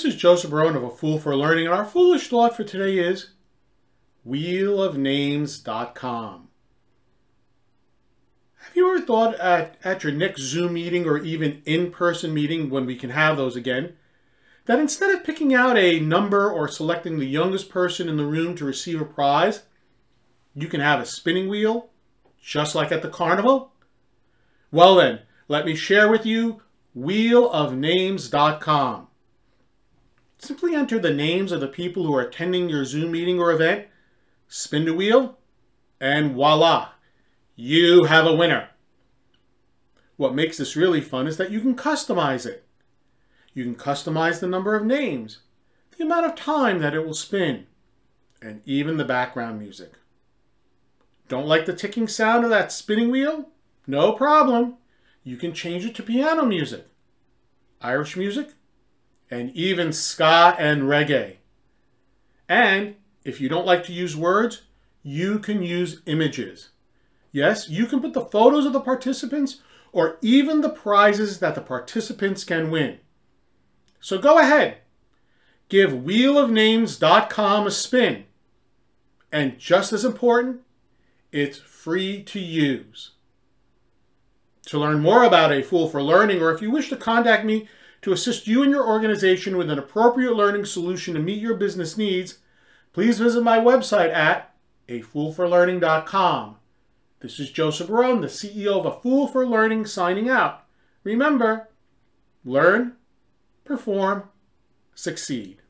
This is Joseph Barone of A Fool for Learning, and our foolish thought for today is wheelofnames.com. Have you ever thought at, at your next Zoom meeting or even in person meeting when we can have those again, that instead of picking out a number or selecting the youngest person in the room to receive a prize, you can have a spinning wheel, just like at the carnival? Well, then, let me share with you wheelofnames.com. Simply enter the names of the people who are attending your Zoom meeting or event, spin the wheel, and voila, you have a winner. What makes this really fun is that you can customize it. You can customize the number of names, the amount of time that it will spin, and even the background music. Don't like the ticking sound of that spinning wheel? No problem. You can change it to piano music, Irish music, and even ska and reggae. And if you don't like to use words, you can use images. Yes, you can put the photos of the participants or even the prizes that the participants can win. So go ahead, give wheelofnames.com a spin. And just as important, it's free to use. To learn more about A Fool for Learning, or if you wish to contact me to assist you and your organization with an appropriate learning solution to meet your business needs, please visit my website at afoolforlearning.com. This is Joseph Barone, the CEO of A Fool for Learning, signing out. Remember, learn, perform, succeed.